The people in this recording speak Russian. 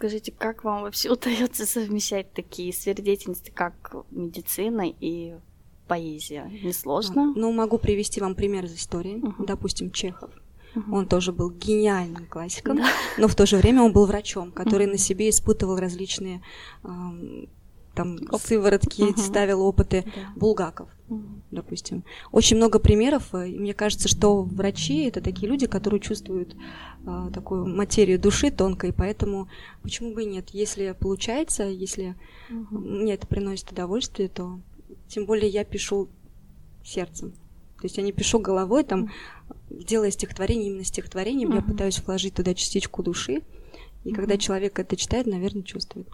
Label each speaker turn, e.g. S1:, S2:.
S1: Скажите, как вам вообще удается совмещать такие сферы деятельности, как медицина и поэзия? Не сложно?
S2: Ну, могу привести вам пример из истории. Uh-huh. Допустим, Чехов. Uh-huh. Он тоже был гениальным классиком, да. но в то же время он был врачом, который uh-huh. на себе испытывал различные там Оп. сыворотки, uh-huh. ставил опыты да. Булгаков, uh-huh. допустим. Очень много примеров. И мне кажется, что врачи это такие люди, которые чувствуют а, такую материю души тонкой, поэтому почему бы и нет? Если получается, если uh-huh. мне это приносит удовольствие, то тем более я пишу сердцем. То есть я не пишу головой, там, uh-huh. делая стихотворение именно стихотворением, uh-huh. я пытаюсь вложить туда частичку души. И uh-huh. когда человек это читает, наверное, чувствует.